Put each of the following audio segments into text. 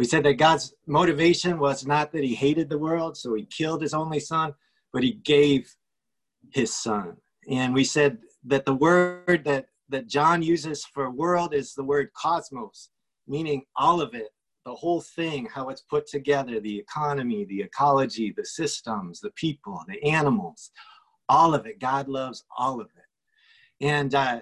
We said that God's motivation was not that he hated the world, so he killed his only son, but he gave his son. And we said that the word that, that John uses for world is the word cosmos, meaning all of it, the whole thing, how it's put together, the economy, the ecology, the systems, the people, the animals, all of it. God loves all of it. And uh,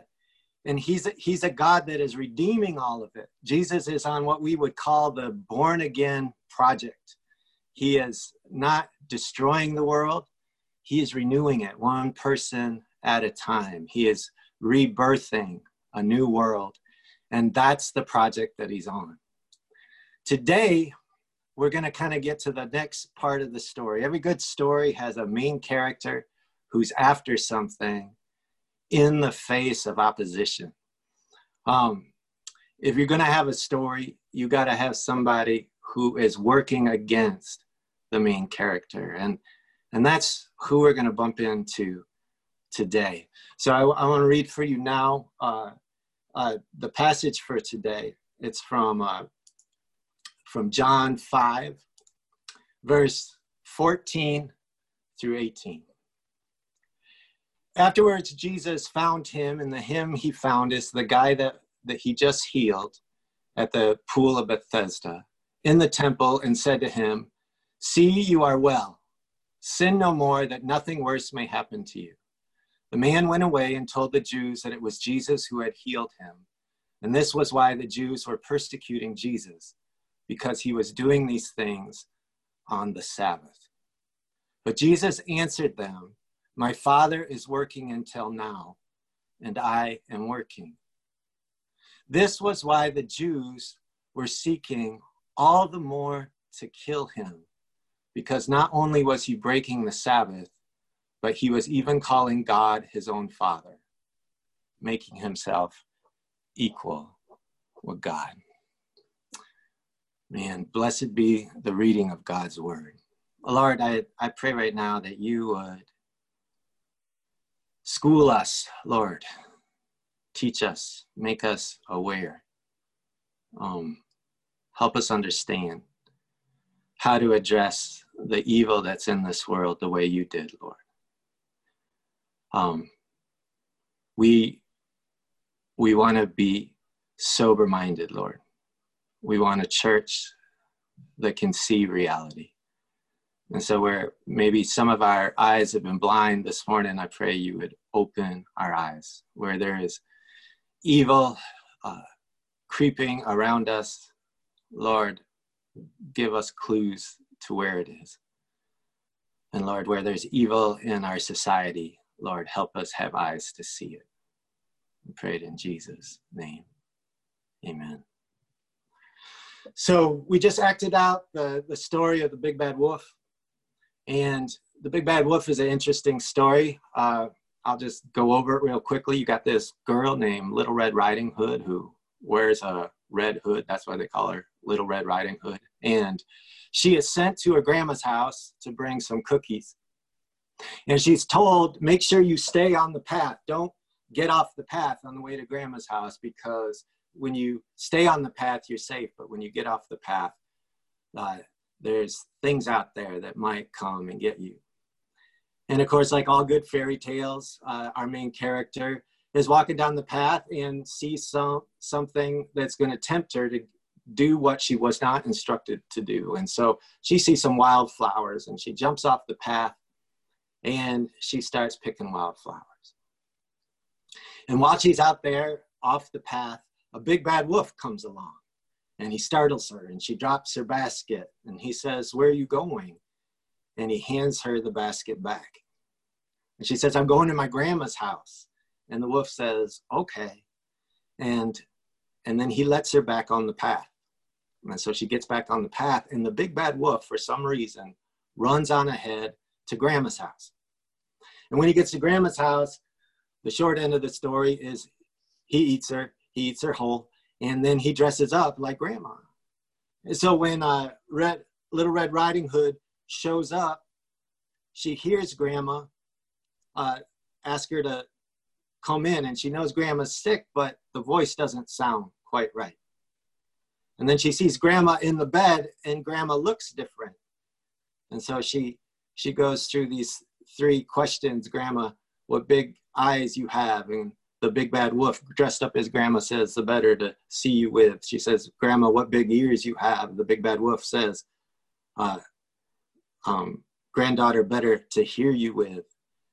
and he's a, he's a God that is redeeming all of it. Jesus is on what we would call the born again project. He is not destroying the world. He is renewing it one person at a time. He is rebirthing a new world. And that's the project that he's on. Today, we're going to kind of get to the next part of the story. Every good story has a main character who's after something in the face of opposition. Um, if you're going to have a story, you got to have somebody who is working against the main character, and and that's who we're going to bump into today. So I, I want to read for you now uh, uh, the passage for today. It's from uh, from John five, verse fourteen through eighteen. Afterwards, Jesus found him, and the him he found is the guy that, that he just healed at the pool of Bethesda in the temple and said to him, See, you are well. Sin no more, that nothing worse may happen to you. The man went away and told the Jews that it was Jesus who had healed him. And this was why the Jews were persecuting Jesus, because he was doing these things on the Sabbath. But Jesus answered them, my Father is working until now, and I am working. This was why the Jews were seeking all the more to kill him, because not only was he breaking the Sabbath, but he was even calling God his own Father, making himself equal with God. Man, blessed be the reading of God's word. Lord, I, I pray right now that you would School us, Lord. Teach us, make us aware. Um, help us understand how to address the evil that's in this world the way you did, Lord. Um, we we want to be sober minded, Lord. We want a church that can see reality. And so, where maybe some of our eyes have been blind this morning, I pray you would open our eyes. Where there is evil uh, creeping around us, Lord, give us clues to where it is. And Lord, where there's evil in our society, Lord, help us have eyes to see it. We pray it in Jesus' name. Amen. So we just acted out the, the story of the big bad wolf. And the Big Bad Wolf is an interesting story. Uh, I'll just go over it real quickly. You got this girl named Little Red Riding Hood who wears a red hood. That's why they call her Little Red Riding Hood. And she is sent to her grandma's house to bring some cookies. And she's told, make sure you stay on the path. Don't get off the path on the way to grandma's house because when you stay on the path, you're safe. But when you get off the path, uh, there's things out there that might come and get you. And of course, like all good fairy tales, uh, our main character is walking down the path and sees some something that's going to tempt her to do what she was not instructed to do. And so she sees some wildflowers and she jumps off the path and she starts picking wildflowers. And while she's out there off the path, a big bad wolf comes along and he startles her and she drops her basket and he says where are you going? And he hands her the basket back. And she says i'm going to my grandma's house. And the wolf says okay. And and then he lets her back on the path. And so she gets back on the path and the big bad wolf for some reason runs on ahead to grandma's house. And when he gets to grandma's house the short end of the story is he eats her he eats her whole and then he dresses up like grandma. And so when uh, Red, Little Red Riding Hood shows up, she hears grandma uh, ask her to come in, and she knows grandma's sick, but the voice doesn't sound quite right. And then she sees grandma in the bed and grandma looks different. And so she she goes through these three questions, grandma, what big eyes you have and the big bad wolf dressed up as grandma says the better to see you with. She says grandma what big ears you have the big bad wolf says. Uh, um, granddaughter better to hear you with.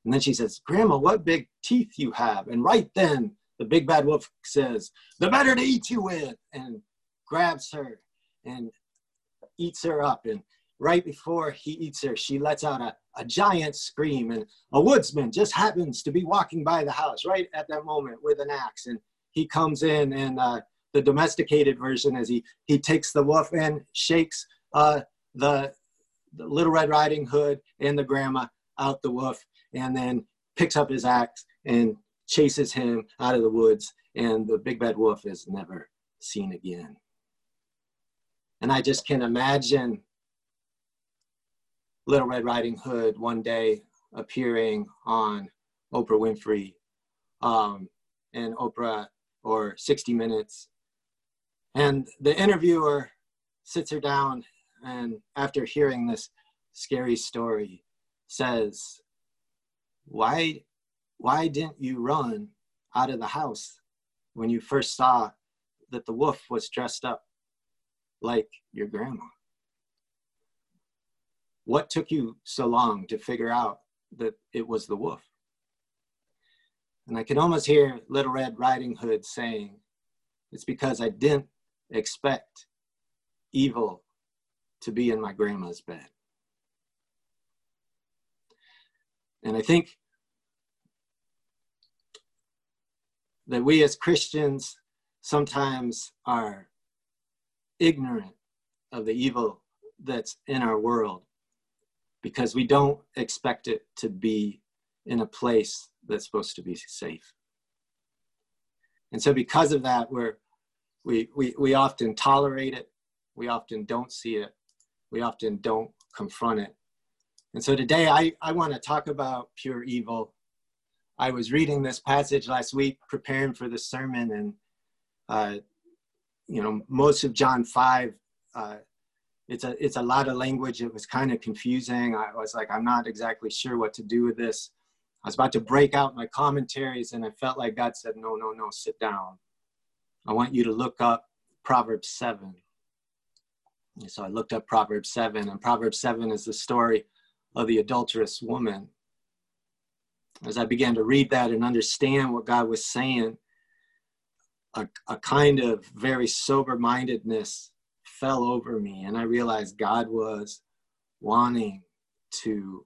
And then she says grandma what big teeth you have. And right then the big bad wolf says the better to eat you with and grabs her and eats her up. And right before he eats her, she lets out a, a giant scream, and a woodsman just happens to be walking by the house right at that moment with an axe, and he comes in, and uh, the domesticated version is he he takes the wolf and shakes uh, the, the Little Red Riding Hood and the grandma out the wolf, and then picks up his axe and chases him out of the woods, and the big bad wolf is never seen again. And I just can imagine Little Red Riding Hood one day appearing on Oprah Winfrey um, and Oprah or 60 Minutes. And the interviewer sits her down and after hearing this scary story says, why, why didn't you run out of the house when you first saw that the wolf was dressed up like your grandma? What took you so long to figure out that it was the wolf? And I can almost hear Little Red Riding Hood saying, It's because I didn't expect evil to be in my grandma's bed. And I think that we as Christians sometimes are ignorant of the evil that's in our world because we don't expect it to be in a place that's supposed to be safe. And so because of that, we're, we, we, we often tolerate it. We often don't see it. We often don't confront it. And so today I, I want to talk about pure evil. I was reading this passage last week, preparing for the sermon, and uh, you know most of John five uh, it's a it's a lot of language. It was kind of confusing. I was like, I'm not exactly sure what to do with this. I was about to break out my commentaries, and I felt like God said, No, no, no, sit down. I want you to look up Proverbs 7. And so I looked up Proverbs 7, and Proverbs 7 is the story of the adulterous woman. As I began to read that and understand what God was saying, a, a kind of very sober mindedness fell over me and I realized God was wanting to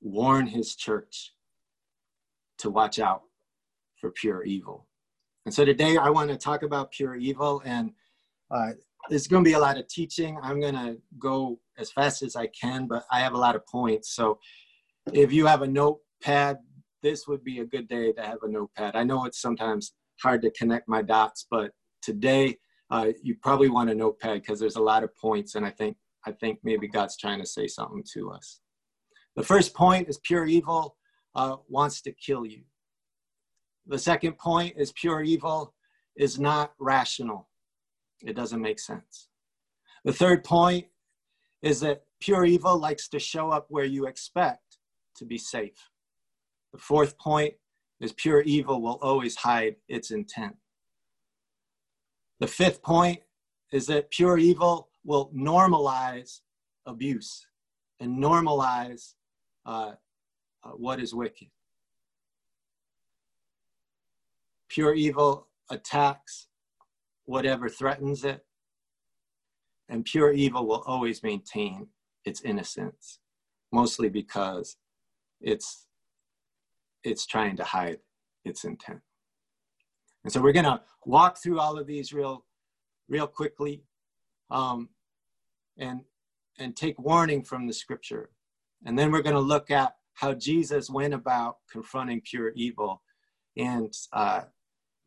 warn his church to watch out for pure evil. And so today I want to talk about pure evil and uh, there's going to be a lot of teaching. I'm going to go as fast as I can, but I have a lot of points. So if you have a notepad, this would be a good day to have a notepad. I know it's sometimes hard to connect my dots, but today uh, you probably want a notepad because there's a lot of points, and I think I think maybe God's trying to say something to us. The first point is pure evil uh, wants to kill you. The second point is pure evil is not rational. It doesn't make sense. The third point is that pure evil likes to show up where you expect to be safe. The fourth point is pure evil will always hide its intent. The fifth point is that pure evil will normalize abuse and normalize uh, uh, what is wicked. Pure evil attacks whatever threatens it, and pure evil will always maintain its innocence, mostly because it's it's trying to hide its intent. And so we're going to walk through all of these real, real quickly, um, and and take warning from the scripture. And then we're going to look at how Jesus went about confronting pure evil, and uh,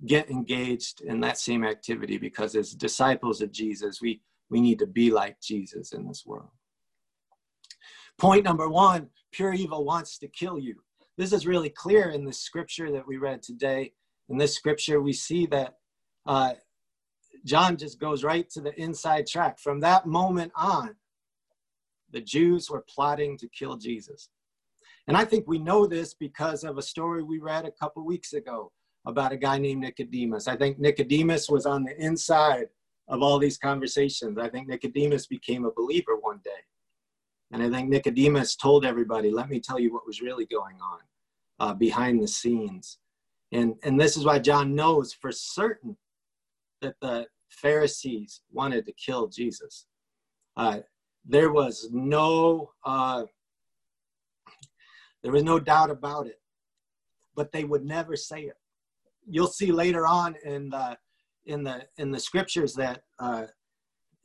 get engaged in that same activity because as disciples of Jesus, we we need to be like Jesus in this world. Point number one: pure evil wants to kill you. This is really clear in the scripture that we read today in this scripture, we see that uh, John just goes right to the inside track. From that moment on, the Jews were plotting to kill Jesus. And I think we know this because of a story we read a couple weeks ago about a guy named Nicodemus. I think Nicodemus was on the inside of all these conversations. I think Nicodemus became a believer one day. And I think Nicodemus told everybody, let me tell you what was really going on uh, behind the scenes. And, and this is why John knows for certain that the Pharisees wanted to kill Jesus. Uh, there was no uh, there was no doubt about it, but they would never say it. You'll see later on in the in the in the scriptures that uh,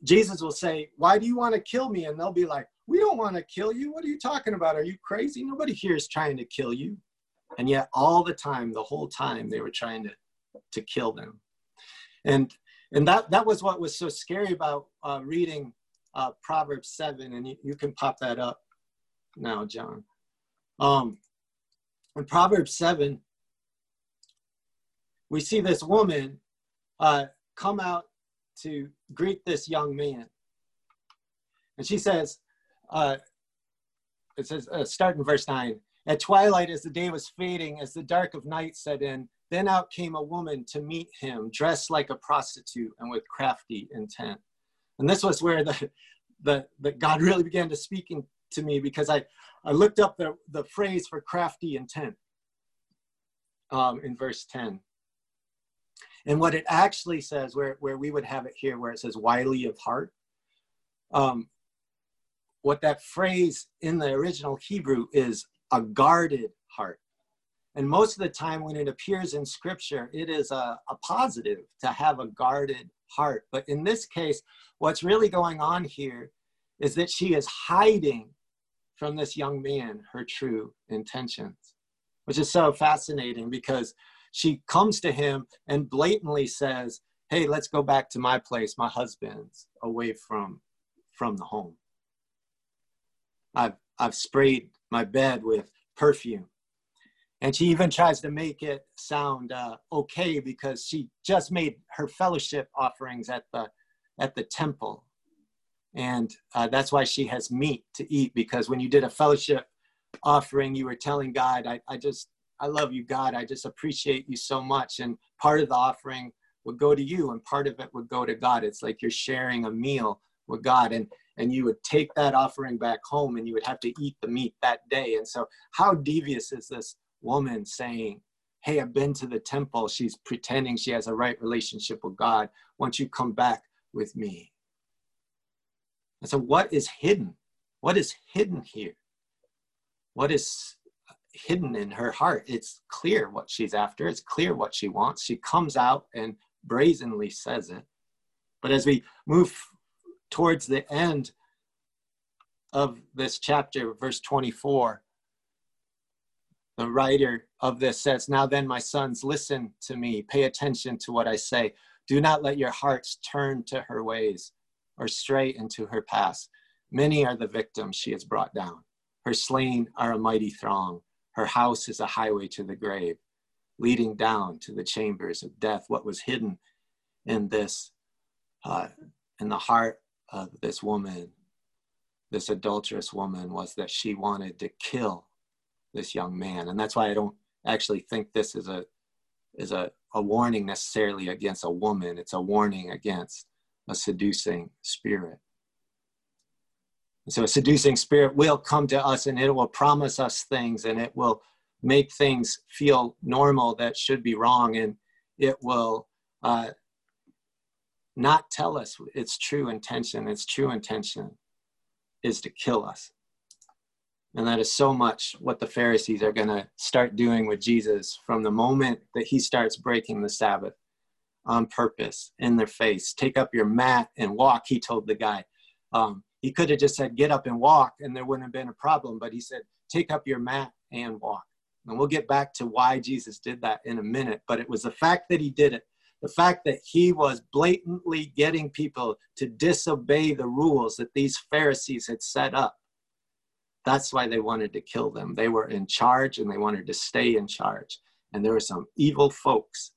Jesus will say, "Why do you want to kill me?" And they'll be like, "We don't want to kill you. What are you talking about? Are you crazy? Nobody here is trying to kill you." And yet, all the time, the whole time, they were trying to to kill them. And and that that was what was so scary about uh, reading uh, Proverbs seven. And you, you can pop that up now, John. Um, in Proverbs seven, we see this woman uh, come out to greet this young man. And she says, uh, it says, uh, start in verse 9. At twilight, as the day was fading, as the dark of night set in, then out came a woman to meet him, dressed like a prostitute and with crafty intent. And this was where the, the, the God really began to speaking to me because I, I looked up the, the phrase for crafty intent um, in verse 10. And what it actually says, where, where we would have it here, where it says wily of heart, um, what that phrase in the original Hebrew is a guarded heart. And most of the time, when it appears in scripture, it is a, a positive to have a guarded heart. But in this case, what's really going on here is that she is hiding from this young man her true intentions, which is so fascinating because she comes to him and blatantly says, Hey, let's go back to my place, my husband's, away from, from the home. I've, I've sprayed my bed with perfume. And she even tries to make it sound uh, okay because she just made her fellowship offerings at the, at the temple. And uh, that's why she has meat to eat because when you did a fellowship offering, you were telling God, I, I just, I love you, God. I just appreciate you so much. And part of the offering would go to you and part of it would go to God. It's like you're sharing a meal with God. And and you would take that offering back home and you would have to eat the meat that day. And so, how devious is this woman saying, Hey, I've been to the temple. She's pretending she has a right relationship with God. Once you come back with me? And so, what is hidden? What is hidden here? What is hidden in her heart? It's clear what she's after, it's clear what she wants. She comes out and brazenly says it. But as we move towards the end of this chapter, verse 24, the writer of this says, Now then, my sons, listen to me, pay attention to what I say. Do not let your hearts turn to her ways or stray into her paths. Many are the victims she has brought down. Her slain are a mighty throng. Her house is a highway to the grave, leading down to the chambers of death. What was hidden in this, uh, in the heart this woman, this adulterous woman, was that she wanted to kill this young man. And that's why I don't actually think this is a is a, a warning necessarily against a woman. It's a warning against a seducing spirit. And so a seducing spirit will come to us and it will promise us things and it will make things feel normal that should be wrong and it will uh, not tell us its true intention. Its true intention is to kill us. And that is so much what the Pharisees are going to start doing with Jesus from the moment that he starts breaking the Sabbath on purpose in their face. Take up your mat and walk, he told the guy. Um, he could have just said, Get up and walk, and there wouldn't have been a problem. But he said, Take up your mat and walk. And we'll get back to why Jesus did that in a minute. But it was the fact that he did it the fact that he was blatantly getting people to disobey the rules that these Pharisees had set up. That's why they wanted to kill them. They were in charge and they wanted to stay in charge. And there were some evil folks,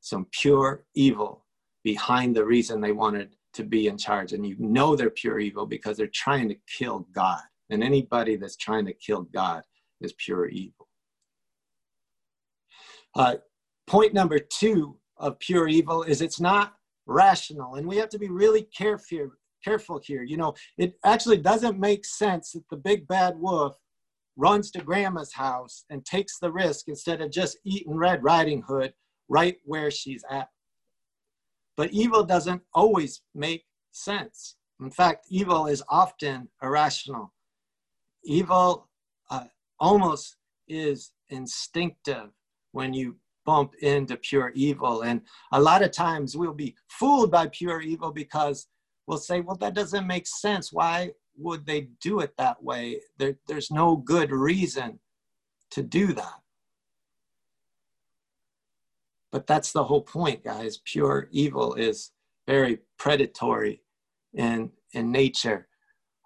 some pure evil behind the reason they wanted to be in charge. And you know they're pure evil because they're trying to kill God. And anybody that's trying to kill God is pure evil. Uh, point number two of pure evil is it's not rational. And we have to be really careful, careful here. You know, it actually doesn't make sense that the big bad wolf runs to grandma's house and takes the risk instead of just eating Red Riding Hood right where she's at. But evil doesn't always make sense. In fact, evil is often irrational. Evil uh, almost is instinctive when you bump into pure evil. And a lot of times we'll be fooled by pure evil because we'll say, well, that doesn't make sense. Why would they do it that way? There, there's no good reason to do that. But that's the whole point, guys. Pure evil is very predatory in, in nature.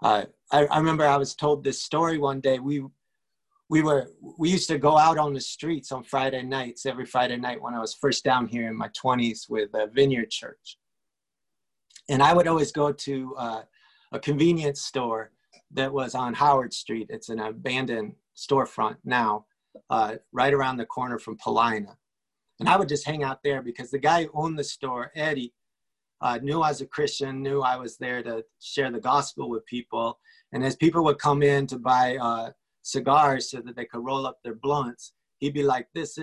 Uh, I, I remember I was told this story one day. We we were we used to go out on the streets on Friday nights every Friday night when I was first down here in my 20s with a Vineyard Church, and I would always go to uh, a convenience store that was on Howard Street. It's an abandoned storefront now, uh, right around the corner from Paulina, and I would just hang out there because the guy who owned the store, Eddie, uh, knew I was a Christian, knew I was there to share the gospel with people, and as people would come in to buy uh, cigars so that they could roll up their blunts, he'd be like, "This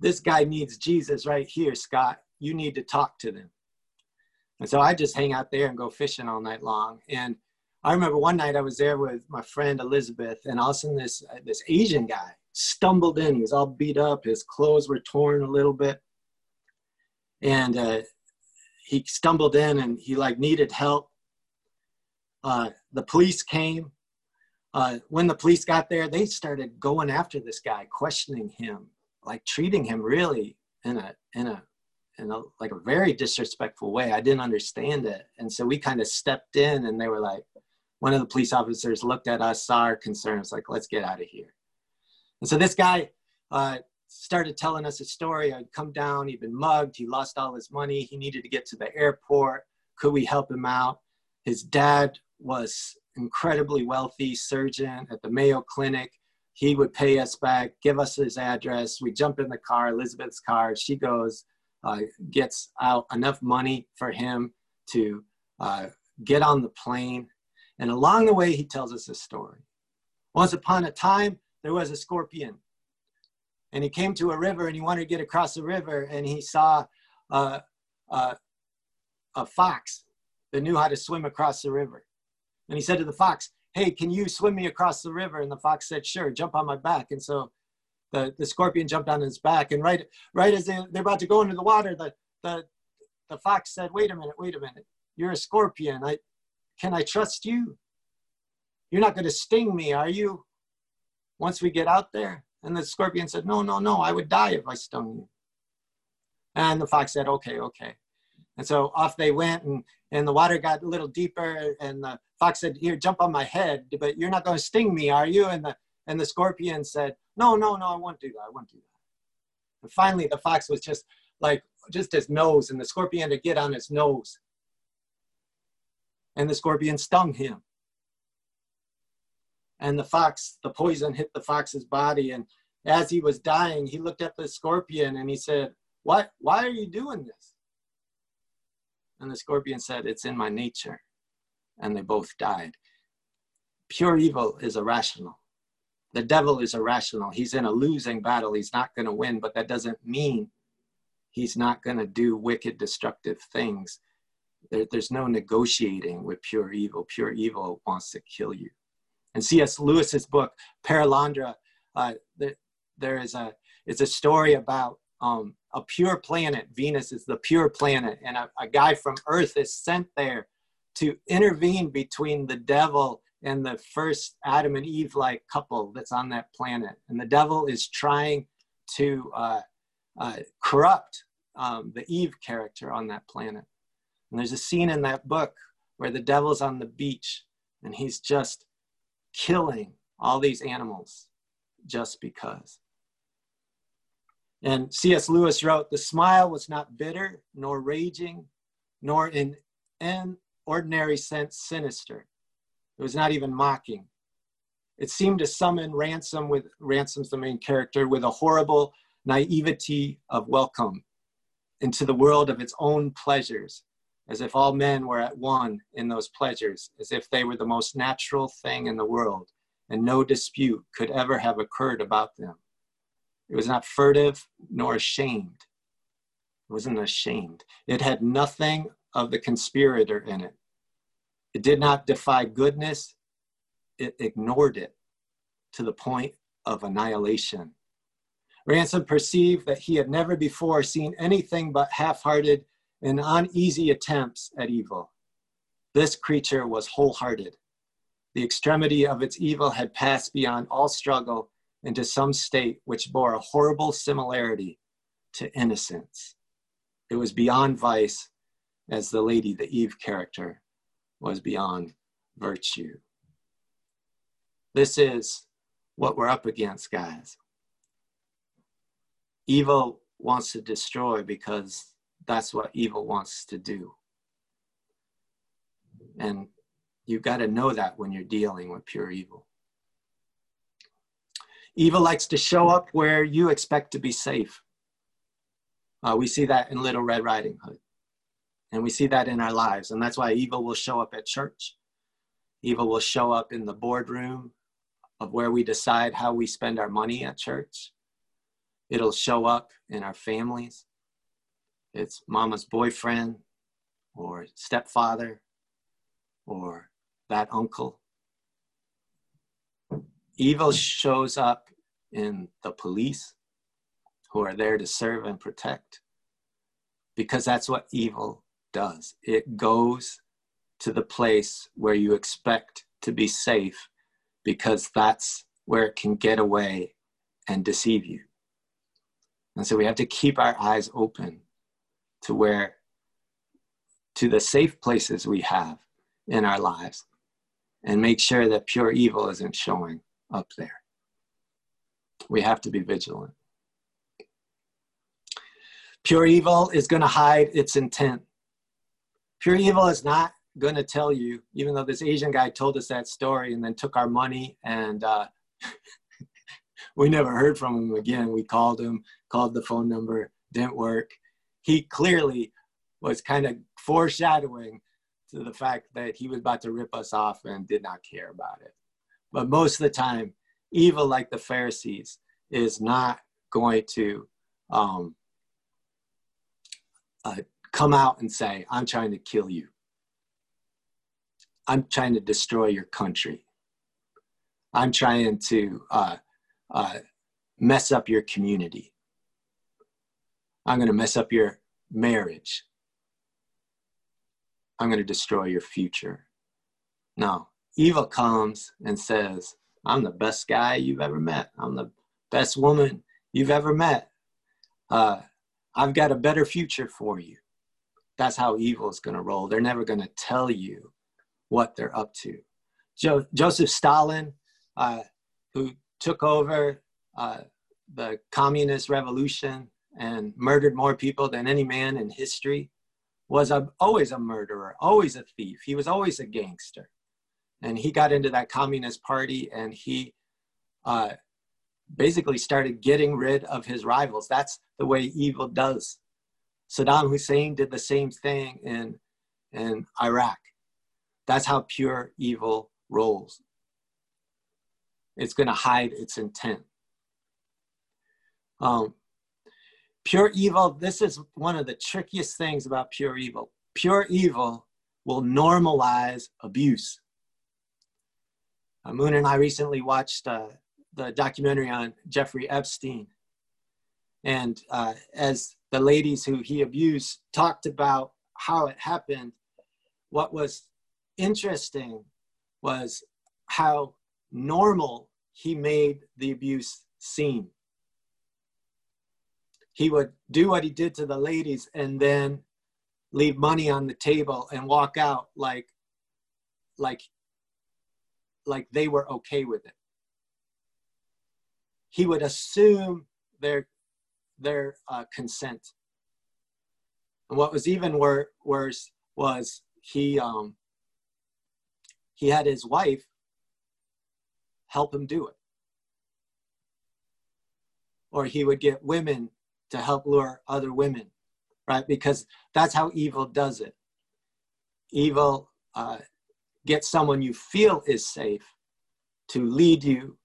this guy needs Jesus right here, Scott. You need to talk to them." And so I just hang out there and go fishing all night long. And I remember one night I was there with my friend Elizabeth, and all of a sudden this this Asian guy stumbled in. He was all beat up. His clothes were torn a little bit, and uh, he stumbled in and he like needed help. Uh, the police came uh, when the police got there, they started going after this guy, questioning him, like treating him really in a in a in a like a very disrespectful way. I didn't understand it, and so we kind of stepped in, and they were like, one of the police officers looked at us, saw our concerns, like, let's get out of here. And so this guy uh, started telling us a story. I'd come down, he'd been mugged, he lost all his money, he needed to get to the airport. Could we help him out? His dad was incredibly wealthy surgeon at the Mayo Clinic. He would pay us back, give us his address. We jump in the car, Elizabeth's car. She goes, uh, gets out enough money for him to uh, get on the plane. And along the way, he tells us a story. Once upon a time, there was a scorpion. And he came to a river and he wanted to get across the river and he saw uh, uh, a fox that knew how to swim across the river. And he said to the fox, Hey, can you swim me across the river? And the fox said, Sure, jump on my back. And so the, the scorpion jumped on his back. And right, right as they, they're about to go into the water, the, the, the fox said, Wait a minute, wait a minute. You're a scorpion. I, can I trust you? You're not going to sting me, are you? Once we get out there? And the scorpion said, No, no, no, I would die if I stung you. And the fox said, Okay, okay. And so off they went, and, and the water got a little deeper. And the fox said, Here, jump on my head, but you're not going to sting me, are you? And the, and the scorpion said, No, no, no, I won't do that. I won't do that. And finally, the fox was just like, just his nose, and the scorpion to get on his nose. And the scorpion stung him. And the fox, the poison hit the fox's body. And as he was dying, he looked at the scorpion and he said, What, why are you doing this? And the scorpion said, It's in my nature. And they both died. Pure evil is irrational. The devil is irrational. He's in a losing battle. He's not going to win, but that doesn't mean he's not going to do wicked, destructive things. There, there's no negotiating with pure evil. Pure evil wants to kill you. And C.S. Lewis's book, Perelandra, uh, there, there is a, it's a story about um, a pure planet. Venus is the pure planet, and a, a guy from Earth is sent there to intervene between the devil and the first Adam and Eve like couple that's on that planet. And the devil is trying to uh, uh, corrupt um, the Eve character on that planet. And there's a scene in that book where the devil's on the beach and he's just killing all these animals just because. And C.S. Lewis wrote, The smile was not bitter nor raging, nor in an ordinary sense sinister. It was not even mocking. It seemed to summon Ransom with Ransom's the main character with a horrible naivety of welcome into the world of its own pleasures, as if all men were at one in those pleasures, as if they were the most natural thing in the world, and no dispute could ever have occurred about them. It was not furtive nor ashamed. It wasn't ashamed. It had nothing of the conspirator in it. It did not defy goodness, it ignored it to the point of annihilation. Ransom perceived that he had never before seen anything but half hearted and uneasy attempts at evil. This creature was wholehearted. The extremity of its evil had passed beyond all struggle into some state which bore a horrible similarity to innocence. It was beyond vice, as the Lady, the Eve character, was beyond virtue. This is what we're up against, guys. Evil wants to destroy because that's what evil wants to do. And you've got to know that when you're dealing with pure evil. Evil likes to show up where you expect to be safe. Uh, we see that in Little Red Riding Hood. And we see that in our lives. And that's why evil will show up at church. Evil will show up in the boardroom of where we decide how we spend our money at church. It'll show up in our families. It's mama's boyfriend or stepfather or that uncle. Evil shows up in the police who are there to serve and protect because that's what evil does. It goes to the place where you expect to be safe because that's where it can get away and deceive you. And so we have to keep our eyes open to where, to the safe places we have in our lives and make sure that pure evil isn't showing up there. We have to be vigilant. Pure evil is going to hide its intent. Pure evil is not going to tell you, even though this Asian guy told us that story and then took our money and uh, we never heard from him again. We called him, called the phone number, didn't work. He clearly was kind of foreshadowing to the fact that he was about to rip us off and did not care about it. But most of the time, evil like the Pharisees is not going to um, uh, come out and say, I'm trying to kill you. I'm trying to destroy your country. I'm trying to uh, uh, mess up your community. I'm going to mess up your marriage. I'm going to destroy your future. No, evil comes and says, I'm the best guy you've ever met. I'm the best woman you've ever met. Uh, I've got a better future for you. That's how evil is going to roll. They're never going to tell you what they're up to. Jo- Joseph Stalin, uh, who took over uh, the communist revolution and murdered more people than any man in history, was a, always a murderer, always a thief. He was always a gangster. And he got into that communist party and he uh, basically started getting rid of his rivals. That's the way evil does. Saddam Hussein did the same thing in, in Iraq. That's how pure evil rolls. It's going to hide its intent. Um, pure evil, this is one of the trickiest things about pure evil. Pure evil will normalize abuse. Uh, Moon and I recently watched uh, the documentary on Jeffrey Epstein. And uh, as the ladies who he abused talked about how it happened, what was interesting was how normal he made the abuse seem. He would do what he did to the ladies and then leave money on the table and walk out like like like they were okay with it. He would assume their their uh, consent. And what was even wor- worse was he um, he had his wife help him do it. Or he would get women to help lure other women, right? Because that's how evil does it. Evil uh, gets someone you feel is safe to lead you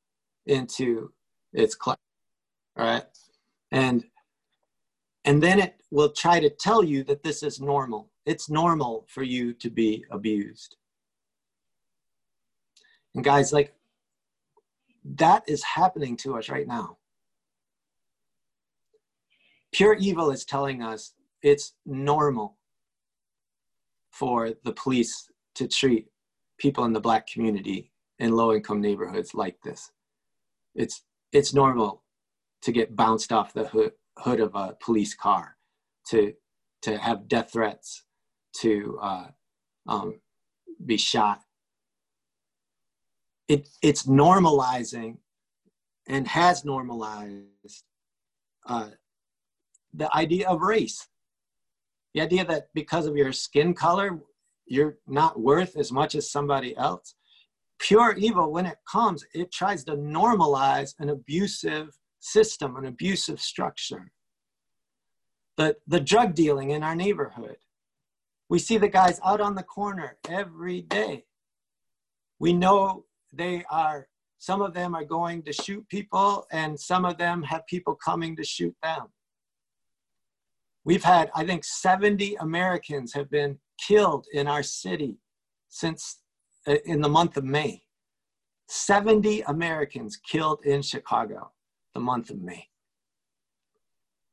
into its class right? And and then it will try to tell you that this is normal. It's normal for you to be abused. And guys, like that is happening to us right now. Pure evil is telling us it's normal for the police to treat people in the black community in low income neighborhoods like this. It's, it's normal to get bounced off the hood, hood of a police car, to, to have death threats, to uh, um, be shot it, it's normalizing and has normalized uh, the idea of race. The idea that because of your skin color, you're not worth as much as somebody else. Pure evil, when it comes, it tries to normalize an abusive system, an abusive structure. The, the drug dealing in our neighborhood. We see the guys out on the corner every day. We know they are some of them are going to shoot people and some of them have people coming to shoot them we've had i think 70 americans have been killed in our city since uh, in the month of may 70 americans killed in chicago the month of may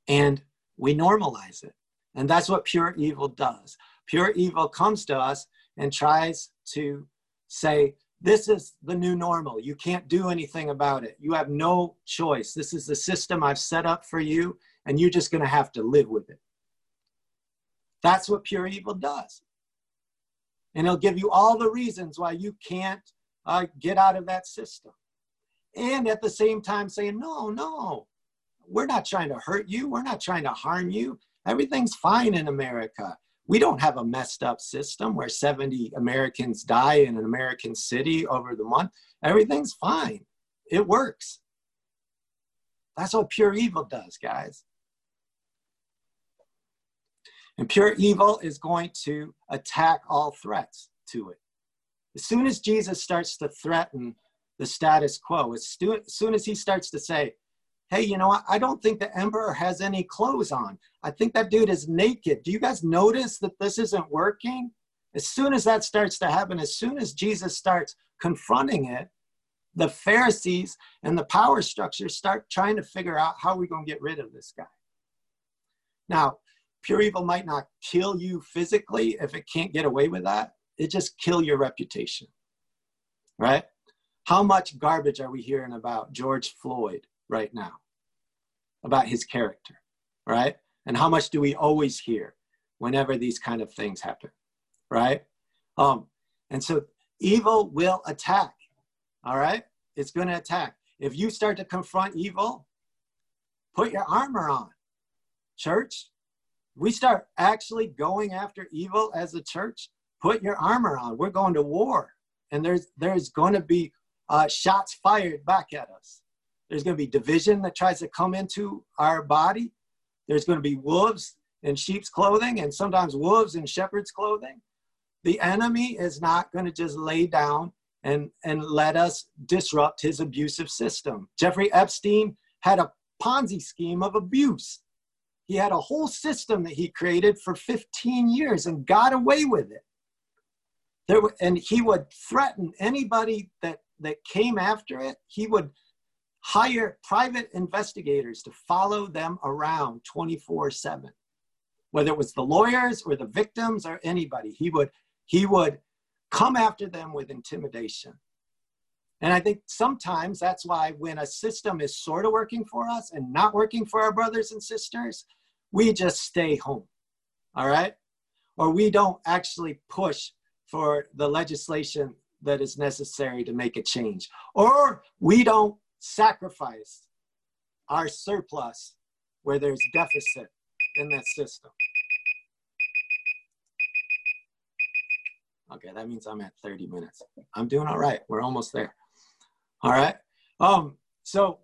and we normalize it and that's what pure evil does pure evil comes to us and tries to say this is the new normal. You can't do anything about it. You have no choice. This is the system I've set up for you, and you're just going to have to live with it. That's what pure evil does. And it'll give you all the reasons why you can't uh, get out of that system. And at the same time, saying, no, no, we're not trying to hurt you. We're not trying to harm you. Everything's fine in America we don't have a messed up system where 70 Americans die in an American city over the month. Everything's fine. It works. That's what pure evil does, guys. And pure evil is going to attack all threats to it. As soon as Jesus starts to threaten the status quo, as soon as he starts to say, hey, you know what? I don't think the emperor has any clothes on. I think that dude is naked. Do you guys notice that this isn't working? As soon as that starts to happen, as soon as Jesus starts confronting it, the Pharisees and the power structures start trying to figure out how we're going to get rid of this guy. Now, pure evil might not kill you physically if it can't get away with that. It just kill your reputation, right? How much garbage are we hearing about George Floyd right now? About his character, right? And how much do we always hear whenever these kind of things happen, right? Um, and so evil will attack, all right? It's going to attack. If you start to confront evil, put your armor on. Church, we start actually going after evil as a church, put your armor on. We're going to war, and there's there's going to be uh, shots fired back at us. There's going to be division that tries to come into our body. There's going to be wolves in sheep's clothing and sometimes wolves in shepherd's clothing. The enemy is not going to just lay down and, and let us disrupt his abusive system. Jeffrey Epstein had a Ponzi scheme of abuse. He had a whole system that he created for 15 years and got away with it. There, and he would threaten anybody that, that came after it. He would hire private investigators to follow them around 24 7 whether it was the lawyers or the victims or anybody he would he would come after them with intimidation and i think sometimes that's why when a system is sort of working for us and not working for our brothers and sisters we just stay home, all right? Or we don't actually push for the legislation that is necessary to make a change. Or we don't sacrifice our surplus where there's deficit in that system. Okay, that means I'm at 30 minutes. I'm doing all right. We're almost there. All right. Um, so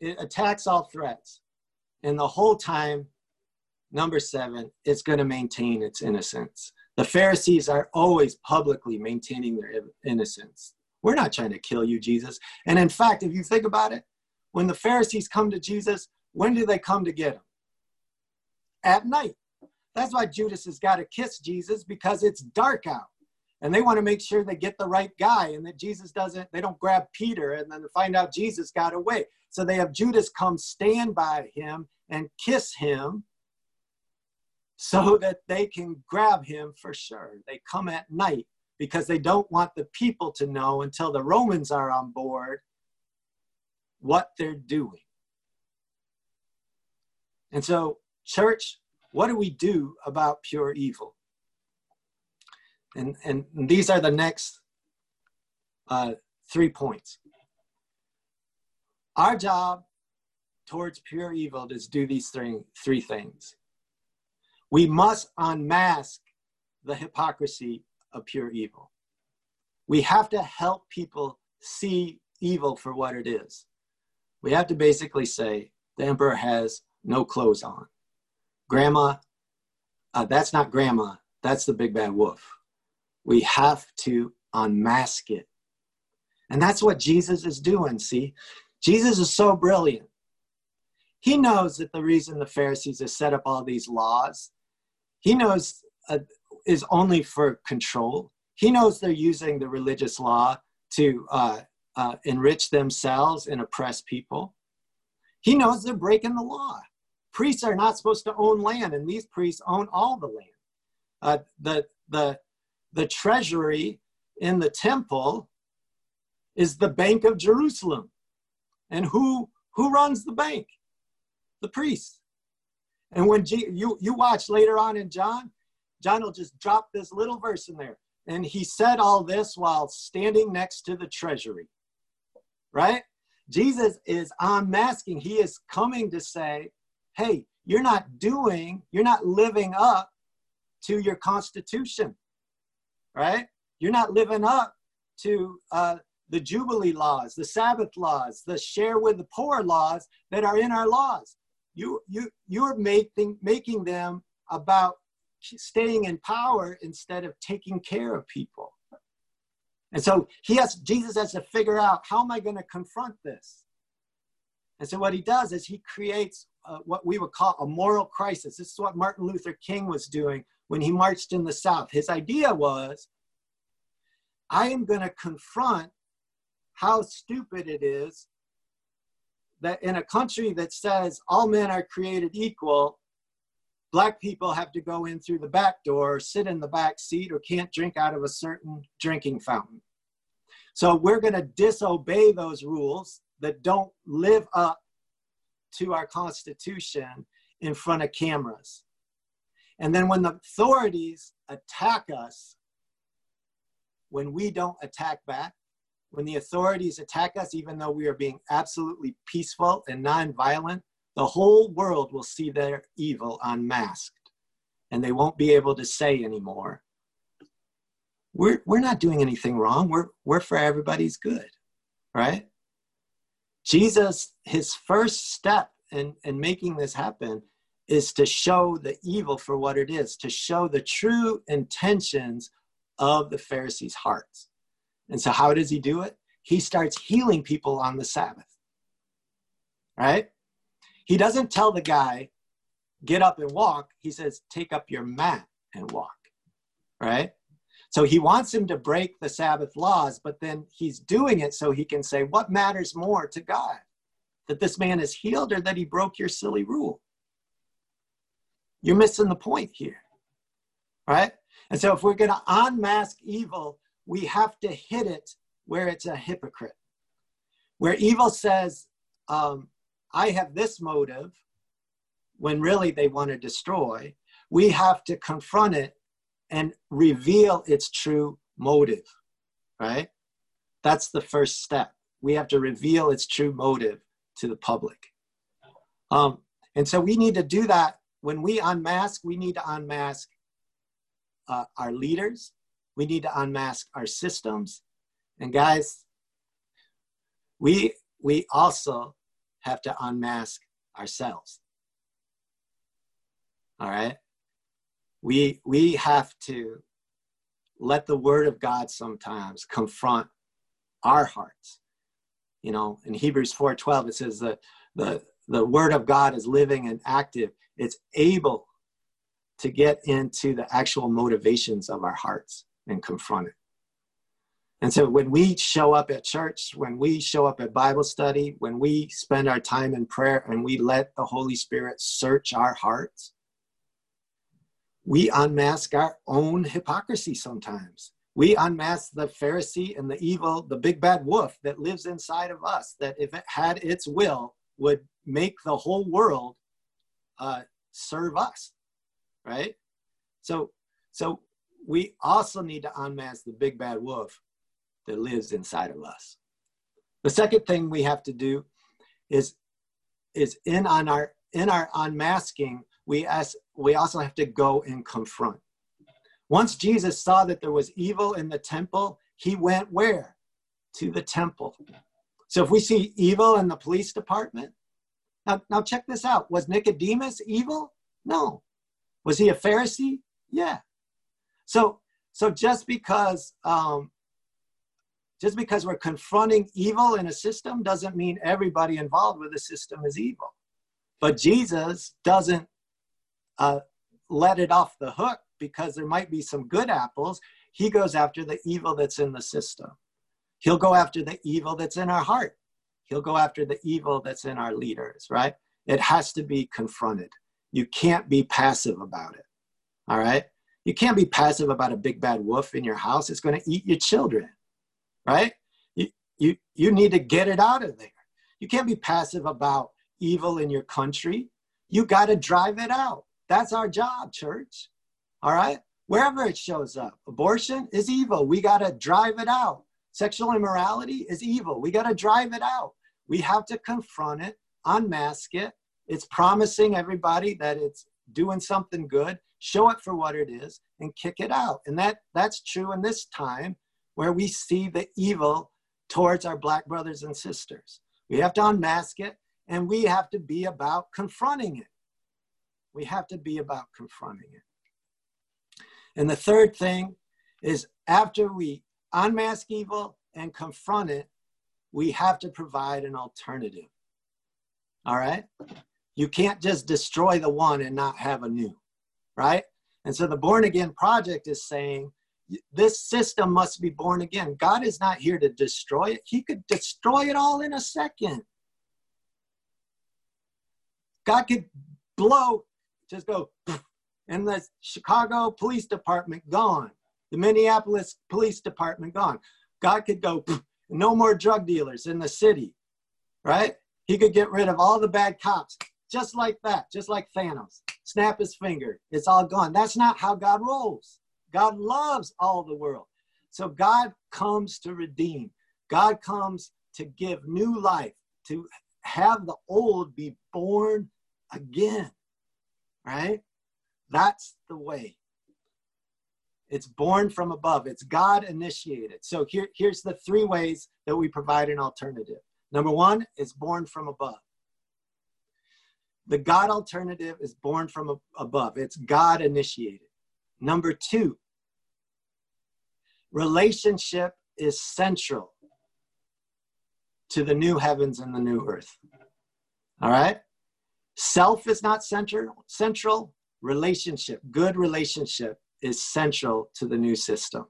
it attacks all threats. And the whole time, number seven, it's going to maintain its innocence. The Pharisees are always publicly maintaining their innocence. We're not trying to kill you, Jesus. And in fact, if you think about it, when the Pharisees come to Jesus, when do they come to get him? At night. That's why Judas has got to kiss Jesus because it's dark out. And they want to make sure they get the right guy and that Jesus doesn't, they don't grab Peter and then find out Jesus got away. So they have Judas come stand by him and kiss him so that they can grab him for sure. They come at night because they don't want the people to know until the Romans are on board what they're doing. And so, church, what do we do about pure evil? And, and these are the next uh, three points. Our job towards pure evil is do these three, three things. We must unmask the hypocrisy of pure evil. We have to help people see evil for what it is. We have to basically say the emperor has no clothes on. Grandma, uh, that's not grandma, that's the big bad wolf. We have to unmask it. And that's what Jesus is doing, see? Jesus is so brilliant. He knows that the reason the Pharisees have set up all these laws, he knows uh, is only for control. He knows they're using the religious law to uh, uh, enrich themselves and oppress people. He knows they're breaking the law. Priests are not supposed to own land, and these priests own all the land. Uh, the, the, the treasury in the temple is the Bank of Jerusalem. And who, who runs the bank? The priests. And when G, you, you watch later on in John, John will just drop this little verse in there. And he said all this while standing next to the treasury, right? Jesus is unmasking. He is coming to say, hey, you're not doing, you're not living up to your constitution, right? You're not living up to uh, the Jubilee laws, the Sabbath laws, the share with the poor laws that are in our laws. You, you, you're making, making them about staying in power instead of taking care of people. And so he has, Jesus has to figure out how am I going to confront this? And so what he does is he creates uh, what we would call a moral crisis. This is what Martin Luther King was doing when he marched in the South. His idea was I am going to confront how stupid it is that in a country that says all men are created equal, black people have to go in through the back door, sit in the back seat, or can't drink out of a certain drinking fountain. So we're going to disobey those rules that don't live up to our Constitution in front of cameras. And then when the authorities attack us, when we don't attack back, when the authorities attack us, even though we are being absolutely peaceful and nonviolent, the whole world will see their evil unmasked and they won't be able to say anymore. We're, we're not doing anything wrong. We're, we're for everybody's good, right? Jesus, his first step in, in making this happen is to show the evil for what it is, to show the true intentions of the Pharisees' hearts. And so, how does he do it? He starts healing people on the Sabbath, right? He doesn't tell the guy, get up and walk. He says, take up your mat and walk, right? So he wants him to break the Sabbath laws, but then he's doing it so he can say, what matters more to God? That this man is healed or that he broke your silly rule? You're missing the point here, right? And so if we're going to unmask evil, we have to hit it where it's a hypocrite. Where evil says, um, I have this motive, when really they want to destroy, we have to confront it and reveal its true motive, right? That's the first step. We have to reveal its true motive to the public. Um, and so we need to do that when we unmask, we need to unmask uh, our leaders. We need to unmask our systems. And guys, we, we also have to unmask ourselves. All right? We, we have to let the word of God sometimes confront our hearts. You know, in Hebrews 4:12 it says that the the word of God is living and active. It's able to get into the actual motivations of our hearts and confront it. And so when we show up at church, when we show up at Bible study, when we spend our time in prayer and we let the Holy Spirit search our hearts, we unmask our own hypocrisy sometimes. We unmask the Pharisee and the evil, the big bad wolf that lives inside of us, that if it had its will, would make the whole world uh, serve us, right? So, so we also need to unmask the big bad wolf that lives inside of us. The second thing we have to do is is in on our in our unmasking, we ask, we also have to go and confront. Once Jesus saw that there was evil in the temple, he went where? To the temple. So if we see evil in the police department, now, now check this out. Was Nicodemus evil? No. Was he a Pharisee? Yeah. So, so just because um, just because we're confronting evil in a system doesn't mean everybody involved with the system is evil. But Jesus doesn't uh, let it off the hook because there might be some good apples. He goes after the evil that's in the system. He'll go after the evil that's in our heart. He'll go after the evil that's in our leaders, right? It has to be confronted. You can't be passive about it, all right? You can't be passive about a big bad wolf in your house. It's going to eat your children, right? You, you, you need to get it out of there. You can't be passive about evil in your country. You got to drive it out. That's our job, church. All right? Wherever it shows up. Abortion is evil. We got to drive it out. Sexual immorality is evil. We got to drive it out. We have to confront it, unmask it. It's promising everybody that it's doing something good. Show it for what it is and kick it out. And that that's true in this time where we see the evil towards our black brothers and sisters. We have to unmask it and we have to be about confronting it. We have to be about confronting it. And the third thing is after we unmask evil and confront it, we have to provide an alternative. All right? You can't just destroy the one and not have a new, right? And so the Born Again Project is saying this system must be born again. God is not here to destroy it, He could destroy it all in a second. God could blow just go, and the Chicago Police Department gone, the Minneapolis Police Department gone. God could go, no more drug dealers in the city, right? He could get rid of all the bad cops just like that, just like Thanos. Snap his finger, it's all gone. That's not how God rolls. God loves all the world. So God comes to redeem, God comes to give new life, to have the old be born again right? That's the way. It's born from above. It's God initiated. So here, here's the three ways that we provide an alternative. Number one, it's born from above. The God alternative is born from above. It's God initiated. Number two, relationship is central to the new heavens and the new earth. All right? Self is not central, central. Relationship, good relationship is central to the new system.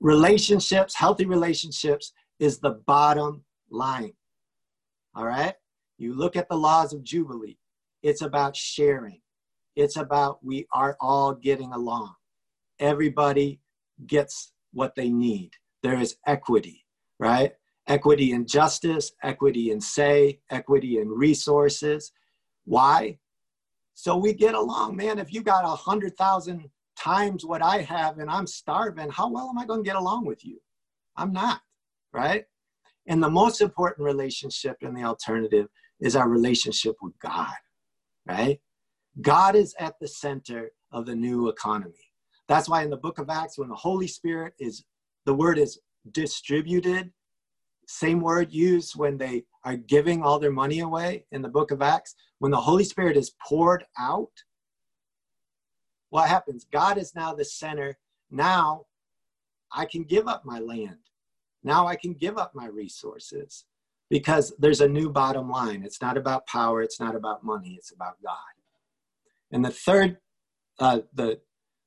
Relationships, healthy relationships is the bottom line. All right? You look at the laws of Jubilee, it's about sharing, it's about we are all getting along. Everybody gets what they need. There is equity, right? equity in justice, equity in say, equity in resources. Why? So we get along, man. If you got a hundred thousand times what I have and I'm starving, how well am I going to get along with you? I'm not, right? And the most important relationship in the alternative is our relationship with God, right? God is at the center of the new economy. That's why in the book of Acts, when the Holy Spirit is, the word is distributed, same word used when they are giving all their money away in the book of Acts. When the Holy Spirit is poured out, what happens? God is now the center. Now I can give up my land. Now I can give up my resources because there's a new bottom line. It's not about power, it's not about money, it's about God. And the third, uh, the,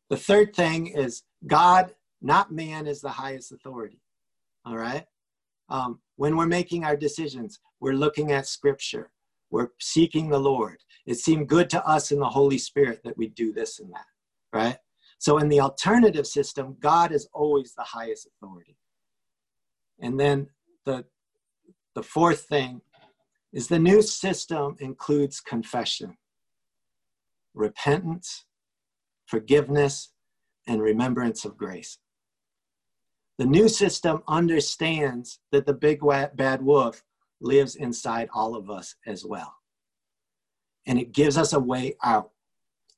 the third thing is God, not man, is the highest authority. All right? Um, when we're making our decisions, we're looking at scripture, we're seeking the Lord. It seemed good to us in the Holy Spirit that we do this and that, right? So in the alternative system, God is always the highest authority. And then the, the fourth thing is the new system includes confession, repentance, forgiveness, and remembrance of grace. The new system understands that the big bad wolf lives inside all of us as well. And it gives us a way out.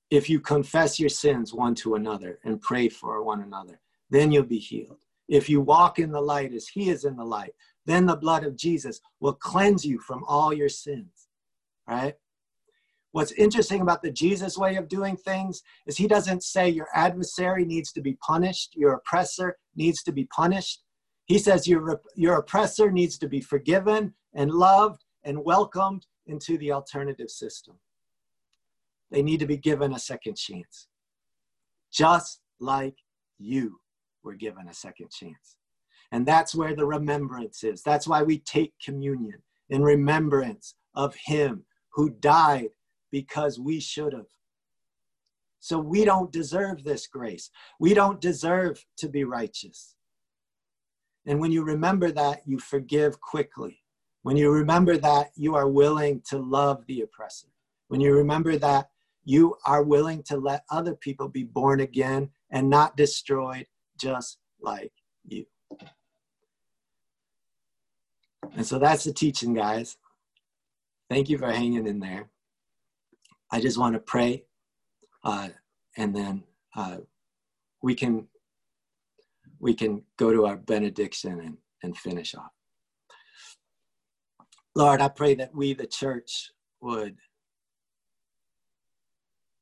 If you confess your sins one to another and pray for one another, then you'll be healed. If you walk in the light as he is in the light, then the blood of Jesus will cleanse you from all your sins. Right? What's interesting about the Jesus way of doing things is he doesn't say your adversary needs to be punished, your oppressor needs to be punished. He says your, your oppressor needs to be forgiven and loved and welcomed into the alternative system. They need to be given a second chance, just like you were given a second chance. And that's where the remembrance is. That's why we take communion in remembrance of Him who died because we should have. So we don't deserve this grace. We don't deserve to be righteous. And when you remember that, you forgive quickly. When you remember that, you are willing to love the oppressor. When you remember that, you are willing to let other people be born again and not destroyed just like you. And so that's the teaching, guys. Thank you for hanging in there. I just want to pray, uh, and then uh, we can we can go to our benediction and, and finish off. Lord, I pray that we, the church, would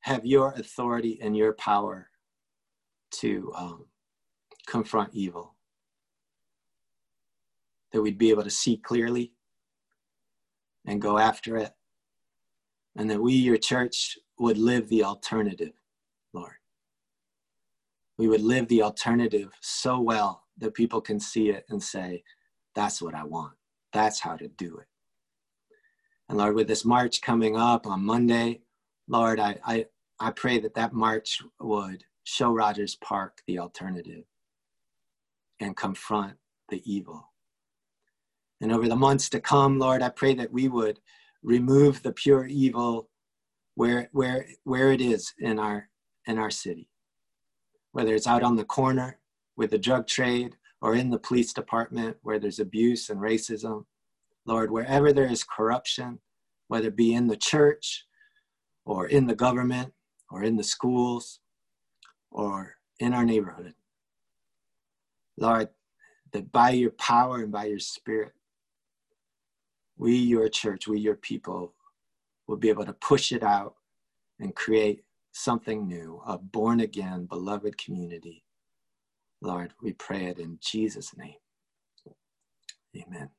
have your authority and your power to um, confront evil. That we'd be able to see clearly and go after it and that we, your church, would live the alternative, Lord. We would live the alternative so well that people can see it and say, that's what I want. That's how to do it. And Lord, with this march coming up on Monday, Lord, I, I, I pray that that march would show Rogers Park the alternative and confront the evil. And over the months to come, Lord, I pray that we would remove the pure evil where where where it is in our in our city. Whether it's out on the corner with the drug trade or in the police department where there's abuse and racism. Lord wherever there is corruption whether it be in the church or in the government or in the schools or in our neighborhood. Lord that by your power and by your spirit we, your church, we, your people, will be able to push it out and create something new, a born again, beloved community. Lord, we pray it in Jesus' name. Amen.